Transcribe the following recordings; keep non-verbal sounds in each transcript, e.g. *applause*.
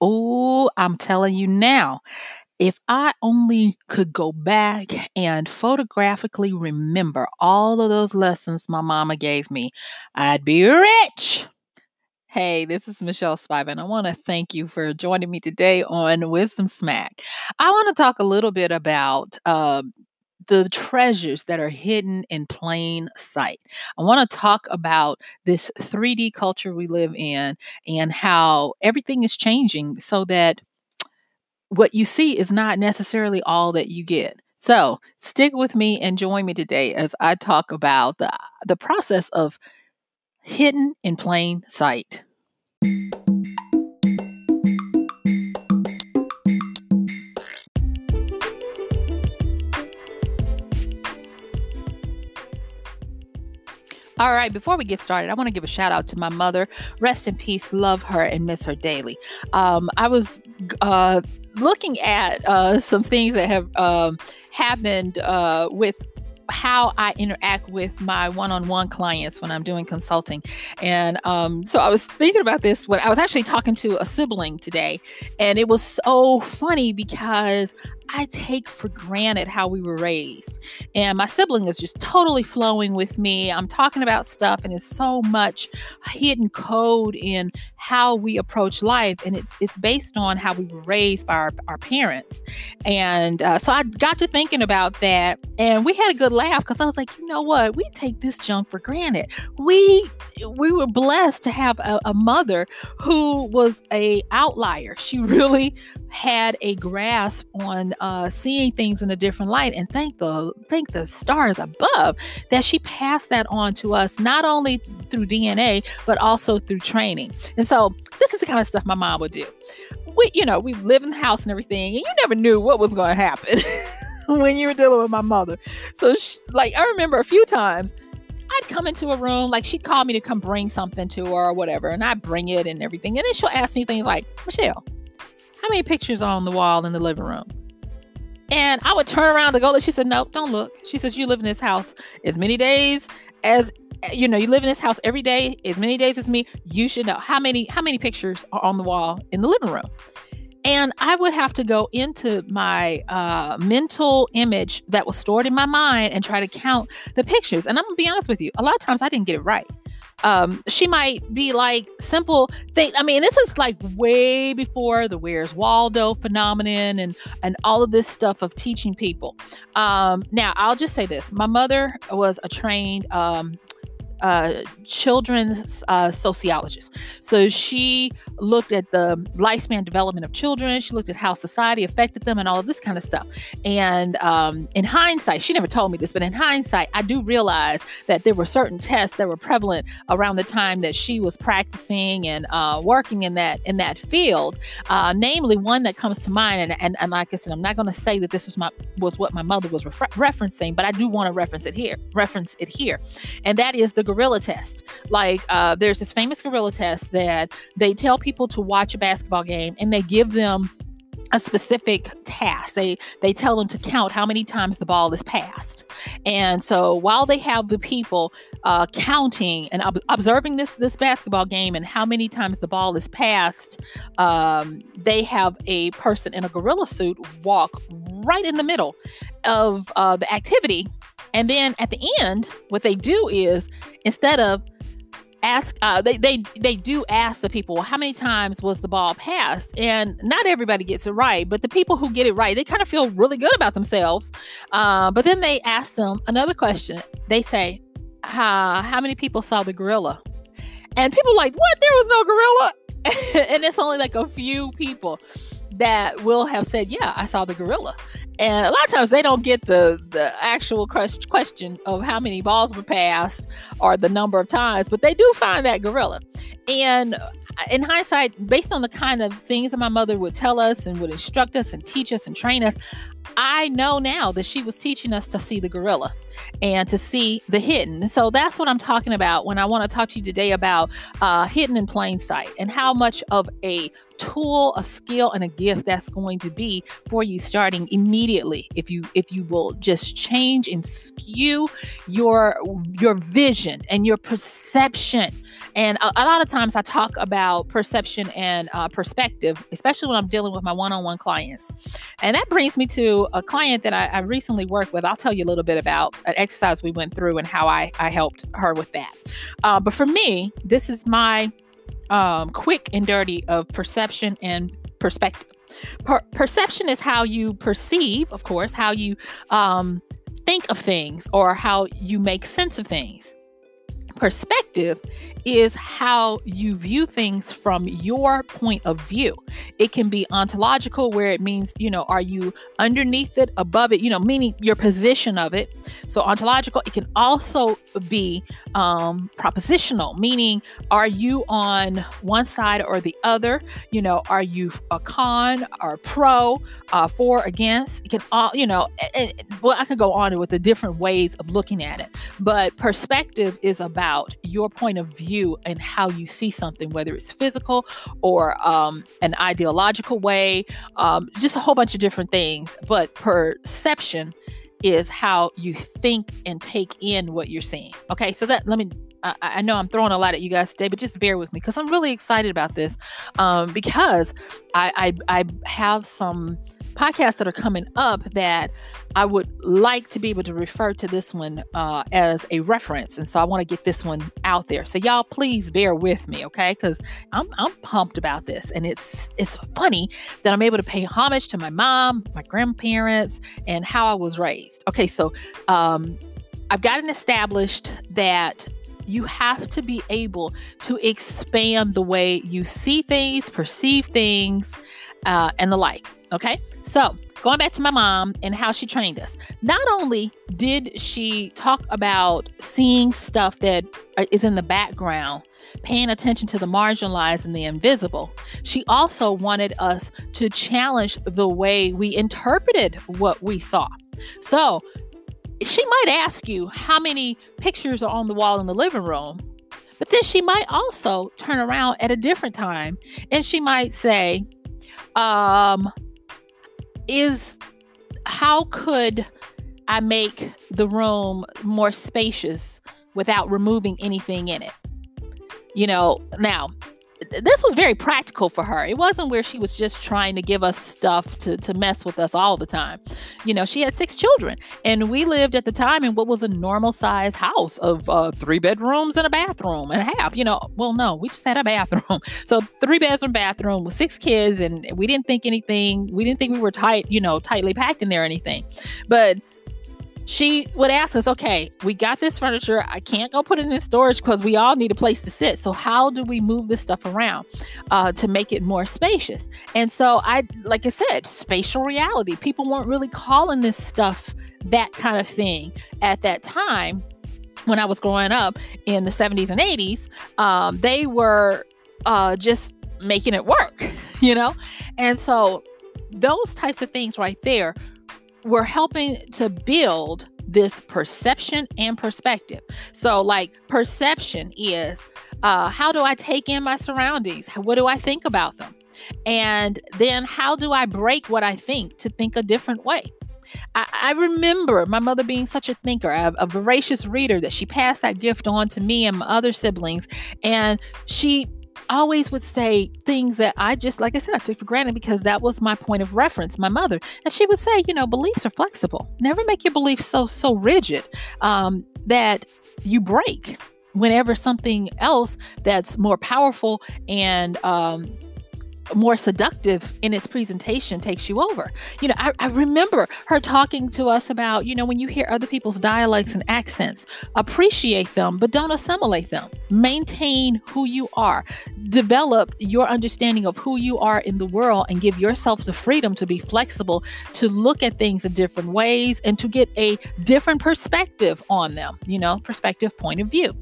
Oh, I'm telling you now, if I only could go back and photographically remember all of those lessons my mama gave me, I'd be rich. Hey, this is Michelle Spiva, and I want to thank you for joining me today on Wisdom Smack. I want to talk a little bit about uh, the treasures that are hidden in plain sight. I want to talk about this 3D culture we live in and how everything is changing so that what you see is not necessarily all that you get. So, stick with me and join me today as I talk about the the process of hidden in plain sight. All right, before we get started, I want to give a shout out to my mother. Rest in peace, love her and miss her daily. Um, I was uh, looking at uh, some things that have um, happened uh, with how I interact with my one-on-one clients when I'm doing consulting. And um, so I was thinking about this when I was actually talking to a sibling today, and it was so funny because I take for granted how we were raised. And my sibling is just totally flowing with me. I'm talking about stuff, and it's so much hidden code in how we approach life. And it's it's based on how we were raised by our, our parents. And uh, so I got to thinking about that, and we had a good laugh because I was like, you know what? We take this junk for granted. We we were blessed to have a, a mother who was a outlier. She *laughs* really had a grasp on uh, seeing things in a different light and thank the thank the stars above that she passed that on to us not only through DNA but also through training. And so this is the kind of stuff my mom would do. We you know we live in the house and everything, and you never knew what was going to happen *laughs* when you were dealing with my mother. So she, like I remember a few times I'd come into a room, like she'd call me to come bring something to her or whatever, and I'd bring it and everything. And then she'll ask me things like, Michelle, how many pictures are on the wall in the living room? And I would turn around to go look. She said, Nope, don't look. She says, You live in this house as many days as you know, you live in this house every day, as many days as me. You should know how many how many pictures are on the wall in the living room. And I would have to go into my uh, mental image that was stored in my mind and try to count the pictures. And I'm gonna be honest with you, a lot of times I didn't get it right um, she might be like simple thing. I mean, this is like way before the Where's Waldo phenomenon and and all of this stuff of teaching people. Um, now, I'll just say this: my mother was a trained um, uh, children's uh, sociologist. So she looked at the lifespan development of children. She looked at how society affected them and all of this kind of stuff. And um, in hindsight, she never told me this, but in hindsight, I do realize that there were certain tests that were prevalent around the time that she was practicing and uh, working in that in that field. Uh, namely, one that comes to mind, and, and, and like I said, I'm not going to say that this was my was what my mother was refer- referencing, but I do want to reference it here. Reference it here, and that is the gorilla test. Like uh, there's this famous gorilla test that they tell people to watch a basketball game and they give them a specific task. They they tell them to count how many times the ball is passed. And so while they have the people uh, counting and ob- observing this this basketball game and how many times the ball is passed, um, they have a person in a gorilla suit walk right in the middle of uh, the activity and then at the end, what they do is instead of ask uh, they, they they do ask the people how many times was the ball passed? And not everybody gets it right but the people who get it right they kind of feel really good about themselves. Uh, but then they ask them another question. They say uh, how many people saw the gorilla? And people like what? There was no gorilla? *laughs* And it's only like a few people that will have said, "Yeah, I saw the gorilla." And a lot of times they don't get the the actual question of how many balls were passed or the number of times, but they do find that gorilla. And uh, in hindsight, based on the kind of things that my mother would tell us and would instruct us and teach us and train us, I know now that she was teaching us to see the gorilla and to see the hidden. So that's what I'm talking about when I want to talk to you today about uh, hidden in plain sight and how much of a tool, a skill, and a gift that's going to be for you starting immediately if you if you will just change and skew your your vision and your perception. And a, a lot of times I talk about perception and uh, perspective, especially when I'm dealing with my one-on-one clients. And that brings me to a client that I, I recently worked with. I'll tell you a little bit about an exercise we went through and how I, I helped her with that. Uh, but for me, this is my um, quick and dirty of perception and perspective. Per- perception is how you perceive, of course, how you um, think of things or how you make sense of things. Perspective is how you view things from your point of view. It can be ontological, where it means, you know, are you underneath it, above it, you know, meaning your position of it. So, ontological, it can also be um, propositional, meaning, are you on one side or the other? You know, are you a con or pro, uh, for, against? It can all, you know, well, I could go on with the different ways of looking at it, but perspective is about your point of view you and how you see something, whether it's physical or um, an ideological way, um, just a whole bunch of different things. But perception is how you think and take in what you're seeing. Okay, so that let me. I, I know I'm throwing a lot at you guys today, but just bear with me because I'm really excited about this um, because I, I I have some podcasts that are coming up that I would like to be able to refer to this one uh, as a reference. And so I want to get this one out there. So y'all please bear with me, okay? Because I'm I'm pumped about this. And it's it's funny that I'm able to pay homage to my mom, my grandparents, and how I was raised. Okay, so um I've gotten established that you have to be able to expand the way you see things, perceive things, uh, and the like. Okay. So going back to my mom and how she trained us, not only did she talk about seeing stuff that uh, in the background, paying attention to the marginalized and the invisible, she also wanted us to challenge the way we interpreted what we saw. So she might ask you how many pictures are on the wall in the living room. But then she might also turn around at a different time and she might say, um, is how could I make the room more spacious without removing anything in it? You know, now this was very practical for her. It wasn't where she was just trying to give us stuff to, to mess with us all the time. You know, she had six children, and we lived at the time in what was a normal size house of uh, three bedrooms and a bathroom and a half. You know, well, no, we just had a bathroom. *laughs* So, three bedroom bathroom with six kids, and we didn't think anything, we didn't think we were tight, you know, tightly packed in there or anything. But she would ask us, okay, we got this furniture. I can't go put it in storage because we all need a place to sit. So, how do we move this stuff around uh, to make it more spacious? And so, I, like I said, spatial reality. People weren't really calling this stuff that kind of thing at that time when I was growing up in the 70s and 80s. Um, they were uh, just making it work, *laughs* you know? And so, those types of things right there we're helping to build this perception and perspective. So, like, perception is uh, how do I take in my surroundings? What do I think about them? And then, how do I break what I think to think a different way? I, I remember my mother being such a thinker, a, a voracious reader, that she passed that gift on to me and my other siblings. And she always would say things that I just, like I said, I took for granted because that was my point of reference, my mother. And she would say, you know, beliefs are flexible. Never make your beliefs so, so rigid um, that you break whenever something else that's more powerful and um, more seductive in its presentation takes you over. You know, I, I, remember her talking to us about, you know, when you hear other people's dialects and accents, appreciate them, but don't assimilate them. Maintain who you are. Develop your understanding of who you are in the world and give yourself the freedom to be flexible, to look at things in different ways and to get a different perspective on them, you know, perspective, point of view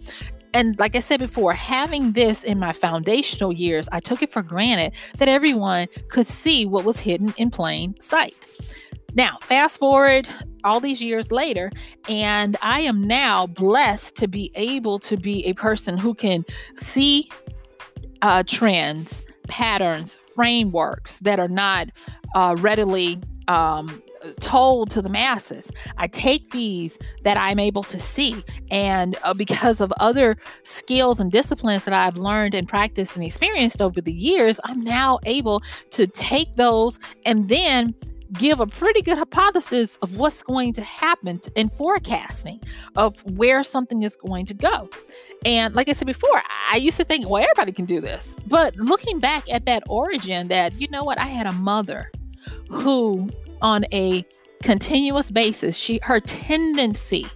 and like I said before, having this in my foundational years, I took it for granted that everyone could see what was hidden in plain sight. Now, fast forward all these years later, and I am now blessed to be able to be a person who can see uh, trends, patterns, frameworks that are not uh, readily um, told to the masses. I take these that I'm able to see, and uh, because of other skills and disciplines that I've learned and practiced and experienced over the years, I'm now able to take those and then give a pretty good hypothesis of what's going to happen in forecasting of where something is going to go. And like I said before, I used to think, well, everybody can do this. But looking back at that origin, that, you know what, I had a mother who, on a continuous basis, she her tendency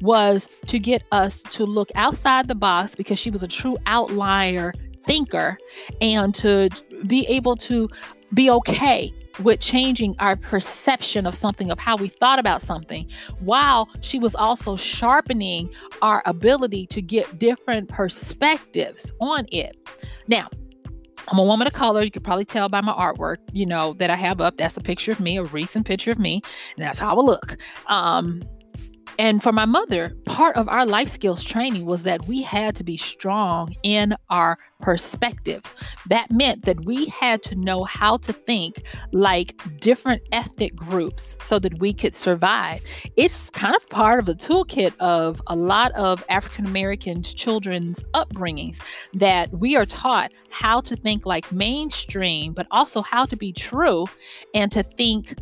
was to get us to look outside the box because she was a true outlier thinker and to be able to be okay with changing our perception of something, of how we thought about something, while she was also sharpening our ability to get different perspectives on it. Now, I'm a woman of color. You could probably tell by my artwork, you know, that I have up. That's a picture of me, a recent picture of me, and that's how I look. Um, and for my mother, part of our life skills training was that we had to be strong in our perspectives. That meant that we had to know how to think like different ethnic groups so that we could survive. It's kind of part of the toolkit of a lot of African American children's upbringings that we are taught how to think like mainstream, but also how to be true and to think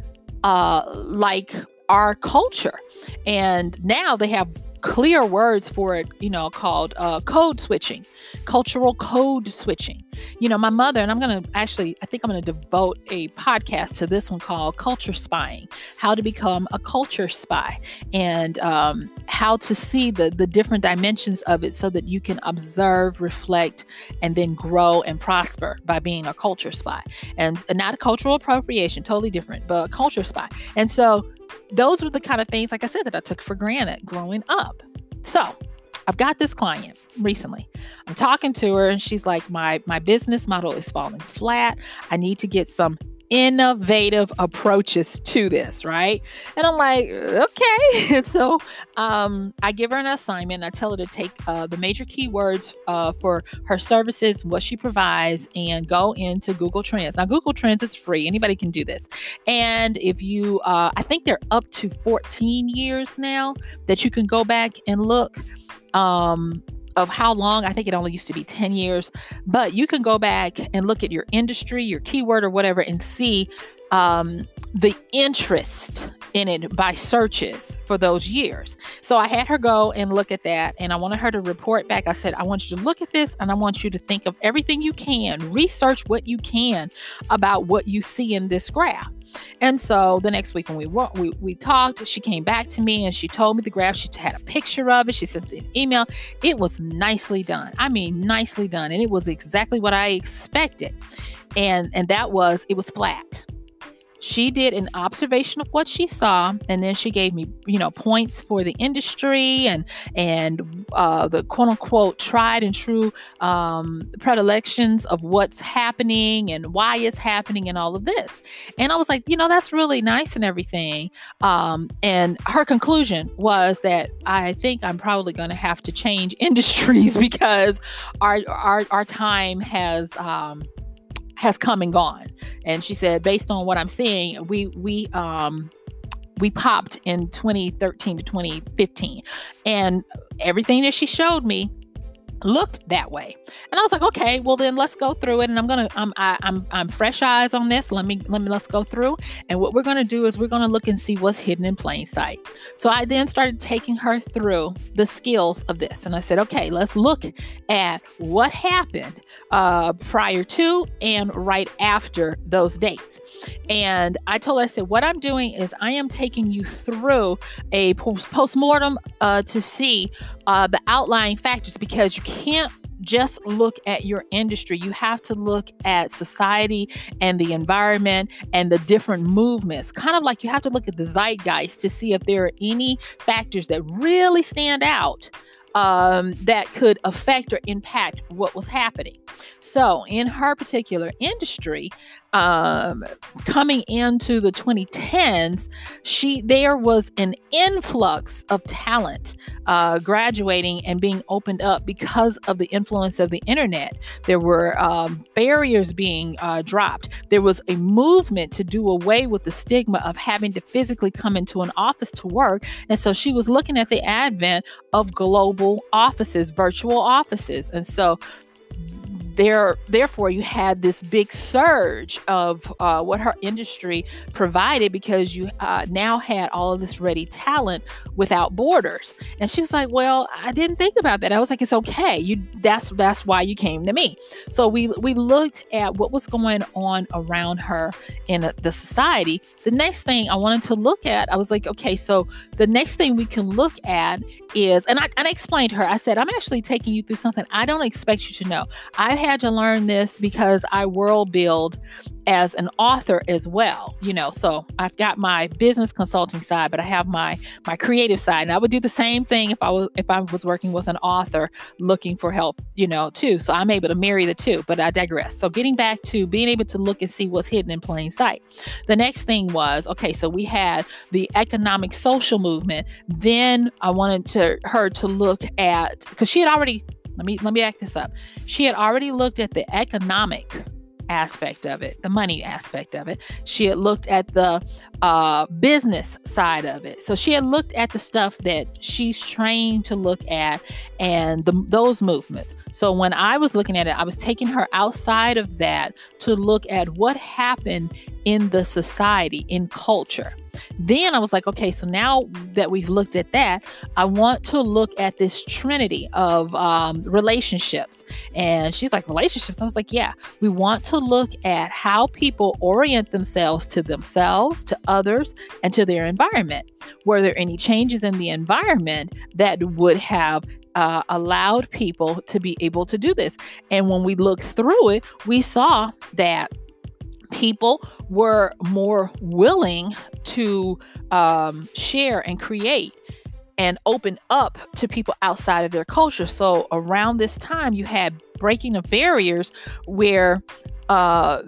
uh, like our culture. And now they have clear words for it, you know, called uh, code switching, cultural code switching. You know, my mother, and I'm going to actually, I think I'm going to devote a podcast to this one called Culture Spying How to Become a Culture Spy and um, how to see the, the different dimensions of it so that you can observe, reflect, and then grow and prosper by being a culture spy. And, and not a cultural appropriation, totally different, but a culture spy. And so, those were the kind of things, like I said, that I took for granted growing up. So I've got this client recently. I'm talking to her and she's like, my my business model is falling flat. I need to get some innovative approaches to this, right? And I'm like, okay. And *laughs* so um, I give her an assignment. I tell her to take uh, the major keywords uh, for her services, what she provides, and go into Google Trends. Now, Google Trends is free. Anybody can do this. And if you, uh, I think they're up to 14 years now that you can go back and look. Um, of how long. I think it only used to be 10 years, but you can go back and look at your industry, your keyword, or whatever, and see um, the interest in it by searches for those years. So I had her go and look at that, and I wanted her to report back. I said, I want you to look at this, and I want you to think of everything you can, research what you can about what you see in this graph. And so the next week when we we, we talked, she came back to me and she told me the graph. She had a picture of it. She sent an email. It was nicely done. I mean, nicely done, and it was exactly what I expected. And and that was it was flat she did an observation of what she saw and then she gave me you know points for the industry and and uh, the quote unquote tried and true um, predilections of what's happening and why it's happening and all of this. And i was like you know that's really nice and everything. Um, and her conclusion was that i think i'm probably going to have to change *laughs* industries because our our, our time has um, has come and gone. And she said, based on what I'm seeing, we we um we popped in 2013 to 2015 and everything that she showed me looked that way. And i was like okay well then let's go through it. And i'm gonna i'm I, am i'm fresh eyes on this. Let me let me let's go through. And what we're gonna do is we're gonna look and see what's hidden in plain sight. So i then started taking her through the skills of this. And i said okay let's look at what happened uh, prior to and right after those dates. And i told her i said what i'm doing is i am taking you through a post mortem uh, to see uh, the outlying factors because you can't just look at your industry. You have to look at society and the environment and the different movements. Kind of like you have to look at the zeitgeist to see if there are any factors that really stand out um, that could affect or impact what was happening. So, in her particular industry, um, coming into the 2010s, she there was an influx of talent uh, graduating and being opened up because of the influence of the internet. There were um, barriers being uh, dropped. There was a movement to do away with the stigma of having to physically come into an office to work, and so she was looking at the advent of global offices, virtual offices, and so there therefore you had this big surge of uh, what her industry provided because you uh, now had all of this ready talent without borders. And she was like well i didn't think about that. I was like it's okay. You that's that's why you came to me. So we we looked at what was going on around her in the society. The next thing i wanted to look at i was like okay so the next thing we can look at is and i, and I explained to her. I said i'm actually taking you through something i don't expect you to know. I had to learn this because I world build as an author as well you know so i've got my business consulting side but i have my my creative side. And i would do the same thing if i was if i was working with an author looking for help you know too. So i'm able to marry the two but i digress. So getting back to being able to look and see what's hidden in plain sight. The next thing was okay so we had the economic social movement. Then i wanted to her to look at because she had already let me let me back this up. She had already looked at the economic aspect of it, the money aspect of it. She had looked at the uh, business side of it. So she had looked at the stuff that she's trained to look at and the, those movements. So when I was looking at it, I was taking her outside of that to look at what happened in the society, in culture. Then I was like, okay, so now that we've looked at that, I want to look at this trinity of um, relationships. And she's like, relationships? I was like, yeah, we want to look at how people orient themselves to themselves, to others, and to their environment. Were there any changes in the environment that would have uh, allowed people to be able to do this. And when we looked through it, we saw that people were more willing to um, share and create and open up to people outside of their culture. So around this time, you had breaking of barriers where uh,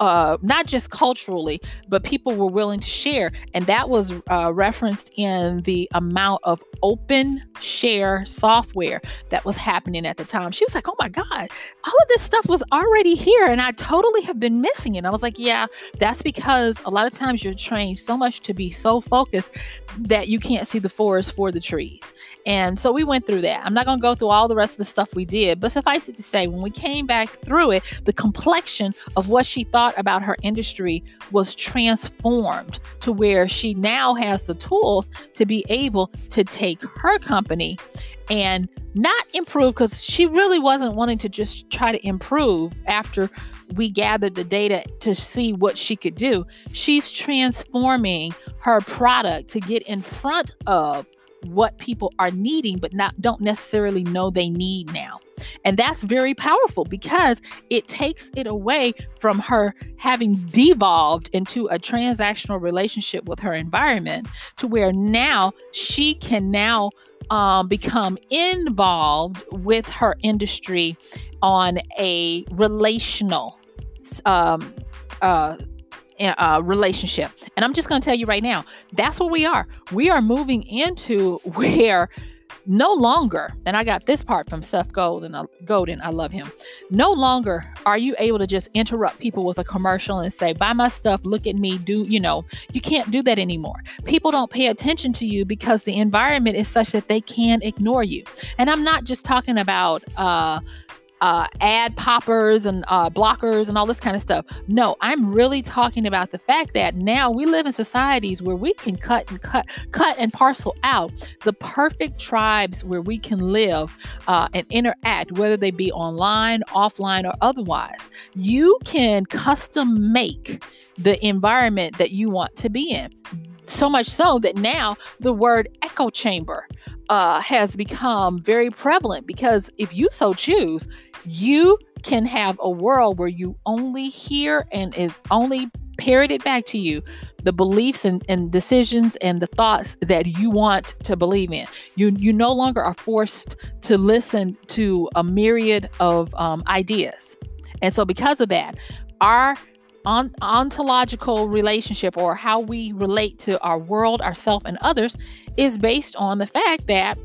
uh, not just culturally, but people were willing to share. And that was uh, referenced in the amount of open share software that was happening at the time. She was like, oh my God, all of this stuff was already here. And I totally have been missing it. I was like, yeah, that's because a lot of times you're trained so much to be so focused that you can't see the forest for the trees. And so we went through that. I'm not going to go through all the rest of the stuff we did, but suffice it to say, when we came back through it, the complexion of what she thought about her industry was transformed to where she now has the tools to be able to take her company and not improve because she really wasn't wanting to just try to improve after we gathered the data to see what she could do. She's transforming her product to get in front of what people are needing but not don't necessarily know they need now. And that's very powerful because it takes it away from her having devolved into a transactional relationship with her environment to where now she can now um, become involved with her industry on a relational um, uh, uh, relationship. And I'm just going to tell you right now, that's what we are. We are moving into *laughs* where no longer, and I got this part from Seth Godin, uh, Godin, I love him. No longer are you able to just interrupt people with a commercial and say, buy my stuff, look at me, do, you know, you can't do that anymore. People don't pay attention to you because the environment is such that they can ignore you. And I'm not just talking about, uh, uh, ad poppers and uh, blockers and all this kind of stuff. No, I'm really talking about the fact that now we live in societies where we can cut and cut, cut and parcel out the perfect tribes where we can live uh, and interact, whether they be online, offline, or otherwise. You can custom make the environment that you want to be in. So much so that now the word echo chamber uh, has become very prevalent because if you so choose, you can have a world where you only hear and is only parroted back to you the beliefs and, and decisions and the thoughts that you want to believe in. You you no longer are forced to listen to a myriad of um, ideas, and so because of that, our on, ontological relationship or how we relate to our world, ourself, and others is based on the fact that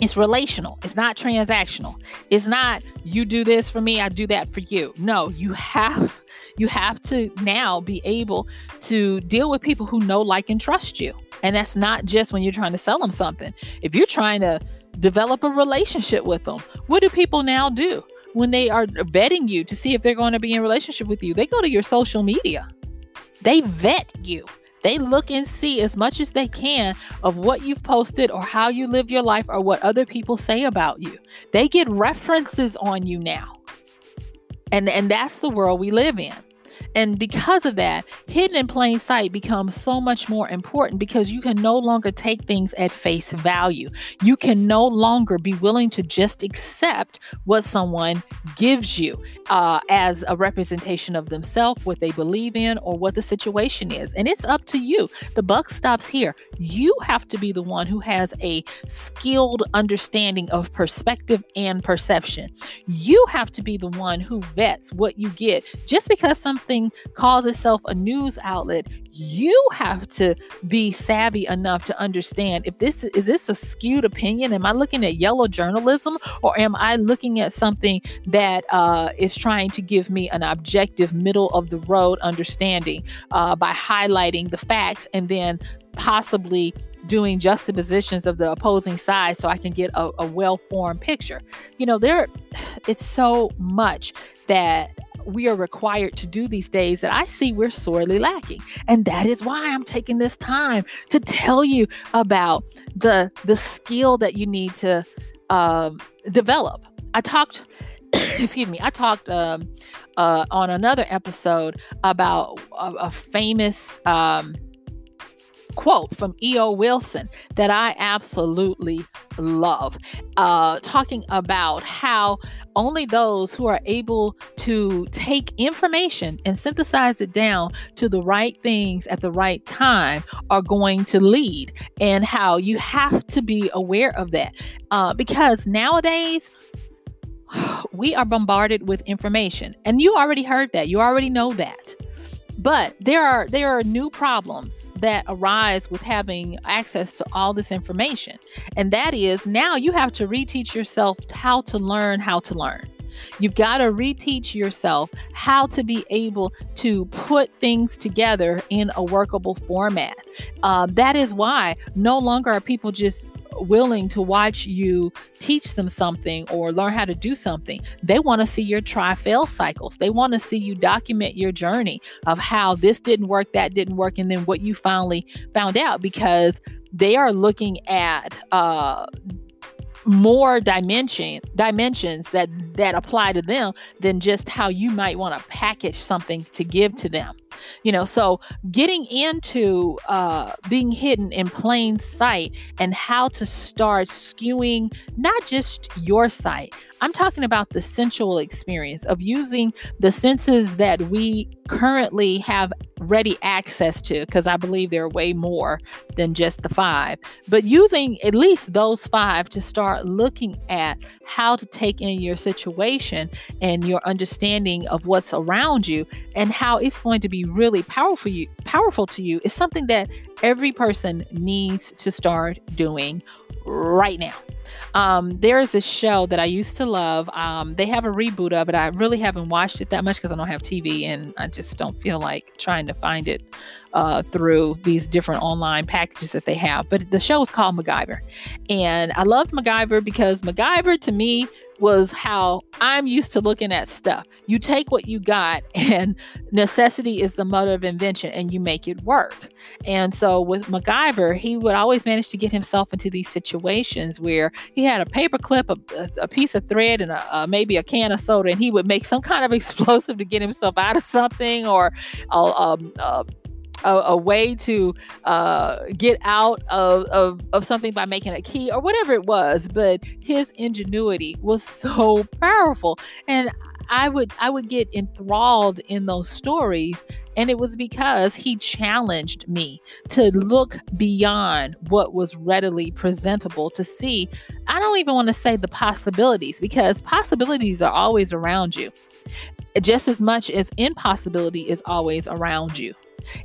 it's relational. It's not transactional. It's not you do this for me, I do that for you. No, you have *laughs* you have to now be able to deal with people who know, like, and trust you. And that's not just when you're trying to sell them something. If you're trying to develop a relationship with them, what do people now do? When they are vetting you to see if they're going to be in relationship with you, they go to your social media. They vet you. They look and see as much as they can of what you've posted or how you live your life or what other people say about you. They get references on you now. And and that's the world we live in. And because of that, hidden in plain sight becomes so much more important because you can no longer take things at face value. You can no longer be willing to just accept what someone gives you uh, as a representation of themselves, what they believe in, or what the situation is. And it's up to you. The buck stops here. You have to be the one who has a skilled understanding of perspective and perception. You have to be the one who vets what you get. Just because something calls itself a news outlet, you have to be savvy enough to understand if this is this a skewed opinion. Am I looking at yellow journalism, or am I looking at something that uh, is trying to give me an objective, middle of the road understanding uh, by highlighting the facts and then possibly doing juxtapositions of the opposing side so I can get a, a well formed picture. You know, there it's so much that we are required to do these days that I see we're sorely lacking. And that is why I'm taking this time to tell you about the the skill that you need to um, develop. I talked *coughs* excuse me, I talked um, uh, on another episode about a, a famous um, quote from E.O. Wilson that I absolutely love, uh, talking about how only those who are able to take information and synthesize it down to the right things at the right time are going to lead, and how you have to be aware of that. Uh, because nowadays, *sighs* we are bombarded with information, and you already heard that, you already know that. But there are there are new problems that arise with having access to all this information. And that is now you have to reteach yourself how to learn how to learn. You've got to reteach yourself how to be able to put things together in a workable format. Uh, that is why no longer are people just willing to watch you teach them something or learn how to do something. They want to see your try fail cycles. They want to see you document your journey of how this didn't work, that didn't work, and then what you finally found out because they are looking at uh, more dimension dimensions that that apply to them than just how you might want to package something to give to them you know so getting into uh, being hidden in plain sight and how to start skewing not just your sight i'm talking about the sensual experience of using the senses that we currently have ready access to because i believe there are way more than just the five but using at least those five to start looking at how to take in your situation and your understanding of what's around you and how it's going to be really powerful you powerful to you is something that every person needs to start doing right now. Um, there is a show that I used to love. Um, they have a reboot of it. I really haven't watched it that much because I don't have TV and I just don't feel like trying to find it uh, through these different online packages that they have. But the show is called MacGyver. And I loved MacGyver because MacGyver to me was how I'm used to looking at stuff. You take what you got, *laughs* and necessity is the mother of invention, and you make it work. And so with MacGyver, he would always manage to get himself into these situations where he had a paper clip, a, a piece of thread, and a, a, maybe a can of soda, and he would make some kind of *laughs* explosive to get himself out of something, or um, a, a way to uh, get out of, of, of something by making a key or whatever it was. But his ingenuity was so powerful. And I would I would get enthralled in those stories and it was because he challenged me to look beyond what was readily presentable to see I don't even want to say the possibilities because possibilities are always around you just as much as impossibility is always around you.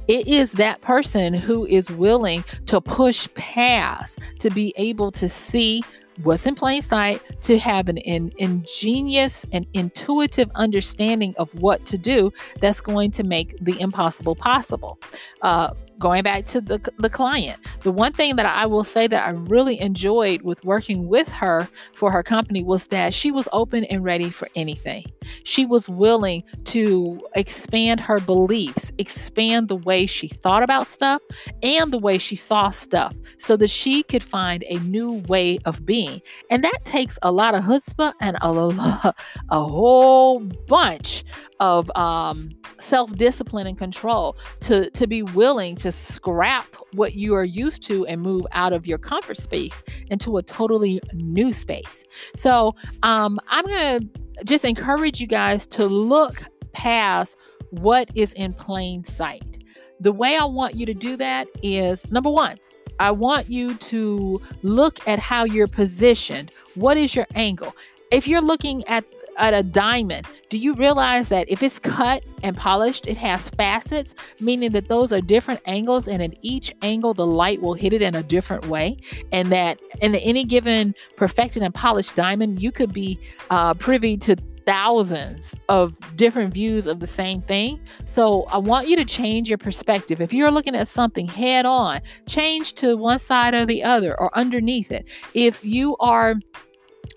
It is that person who is willing to push past to be able to see what's in plain sight, to have an, an ingenious and intuitive understanding of what to do that's going to make the impossible possible. Uh, going back to the, the client, the one thing that I will say that I really enjoyed with working with her for her company was that she was open and ready for anything. She was willing to expand her beliefs, expand the way she thought about stuff and the way she saw stuff so that she could find a new way of being. And that takes a lot of chutzpah and a, *laughs* a whole bunch of um, self discipline and control to, to be willing to scrap what you are used to and move out of your comfort space into a totally new space. So um, I'm to just encourage you guys to look past what is in plain sight. The way I want you to do that is number one, I want you to look at how you're positioned. What is your angle? If you're looking at at a diamond, do you realize that if it's cut and polished, it has facets, meaning that those are different angles, and at each angle, the light will hit it in a different way? And that in any given perfected and polished diamond, you could be uh, privy to thousands of different views of the same thing. So I want you to change your perspective. If you're looking at something head on, change to one side or the other or underneath it. If you are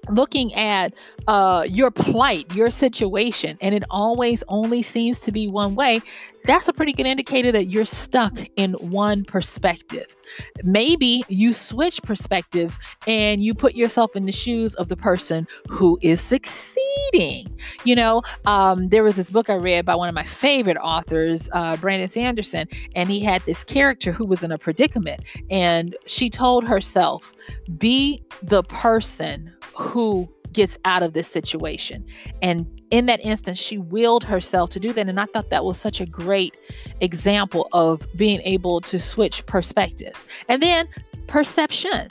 looking at uh, your plight, your situation, and it always only seems to be one way, that's a pretty good indicator that you're stuck in one perspective. Maybe you switch perspectives and you put yourself in the shoes of the person who is succeeding. You know, um, there was this book I read by one of my favorite authors, uh, Brandon Sanderson, and he had this character who was in a predicament. And she told herself, be the person who gets out of this situation. And in that instance, she willed herself to do that. And I thought that was such a great example of being able to switch perspectives. And then perception.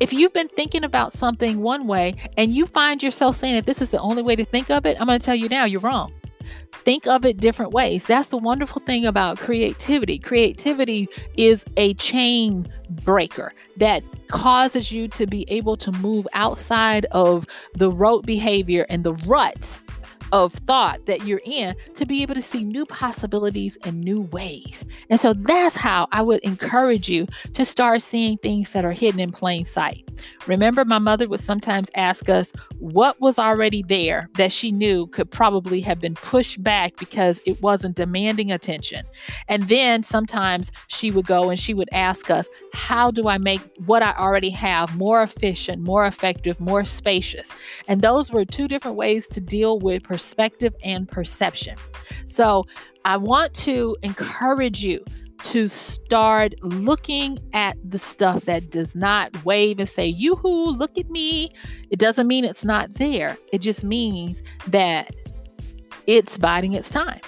If you've been thinking about something one way and you find yourself saying that this is the only way to think of it, I'm going to tell you now, you're wrong. Think of it different ways. That's the wonderful thing about creativity. Creativity is a chain breaker that causes you to be able to move outside of the rote behavior and the ruts of thought that you're in to be able to see new possibilities and new ways. And so that's how I would encourage you to start seeing things that are hidden in plain sight. Remember, my mother would sometimes ask us what was already there that she knew could probably have been pushed back because it wasn't demanding attention. And then sometimes she would go and she would ask us, How do I make what I already have more efficient, more effective, more spacious? And those were two different ways to deal with perspective and perception. So I want to encourage you to start looking at the stuff that does not wave and say, Yoo-hoo, look at me. It doesn't mean it's not there. It just means that it's biding its time.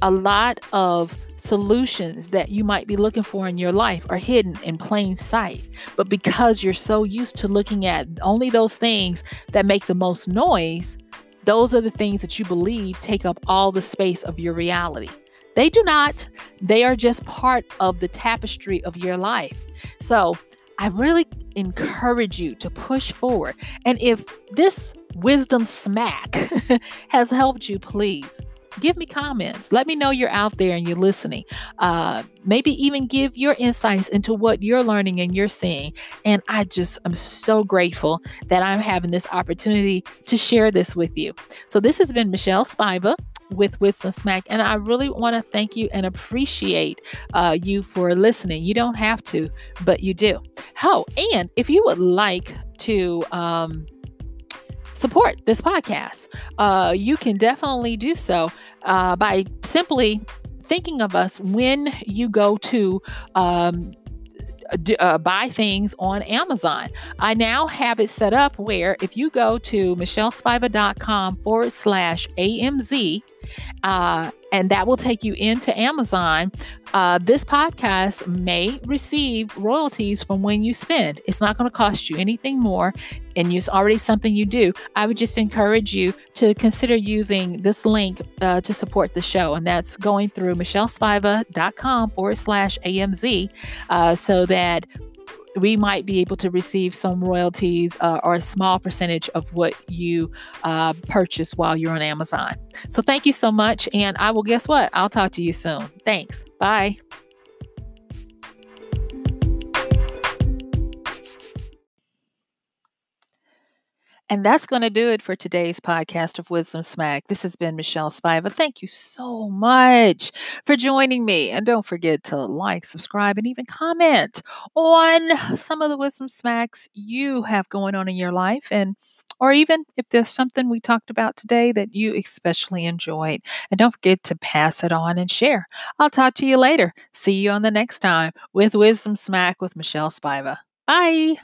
A lot of solutions that you might be looking for in your life are hidden in plain sight. But because you're so used to looking at only those things that make the most noise, those are the things that you believe take up all the space of your reality. They do not, they are just part of the tapestry of your life. So I really encourage you to push forward. And if this wisdom smack *laughs* has helped you, please give me comments. Let me know you're out there and you're listening. Uh, maybe even give your insights into what you're learning and you're seeing. And I just am so grateful that I'm having this opportunity to share this with you. So, this has been Michelle Spiva with Wisdom Smack. And I really want to thank you and appreciate uh, you for listening. You don't have to, but you do. Oh, and if you would like to, um, support this podcast, uh, you can definitely do so uh, by simply thinking of us when you go to um, uh, buy things on Amazon. I now have it set up where if you go to michellespiva.com forward slash AMZ, uh, and that will take you into Amazon. Uh, this podcast may receive royalties from when you spend. It's not going to cost you anything more, and it's already something you do. I would just encourage you to consider using this link uh, to support the show, and that's going through michellespiva.com forward slash AMZ uh, so that we might be able to receive some royalties uh, or a small percentage of what you uh, purchase while you're on Amazon. So thank you so much. And I will guess what? I'll talk to you soon. Thanks. Bye. And that's going to do it for today's podcast of Wisdom Smack. This has been Michelle Spiva. Thank you so much for joining me. And don't forget to like, subscribe, and even comment on some of the Wisdom Smacks you have going on in your life. And or even if there's something we talked about today that you especially enjoyed. And don't forget to pass it on and share. I'll talk to you later. See you on the next time with Wisdom Smack with Michelle Spiva. Bye.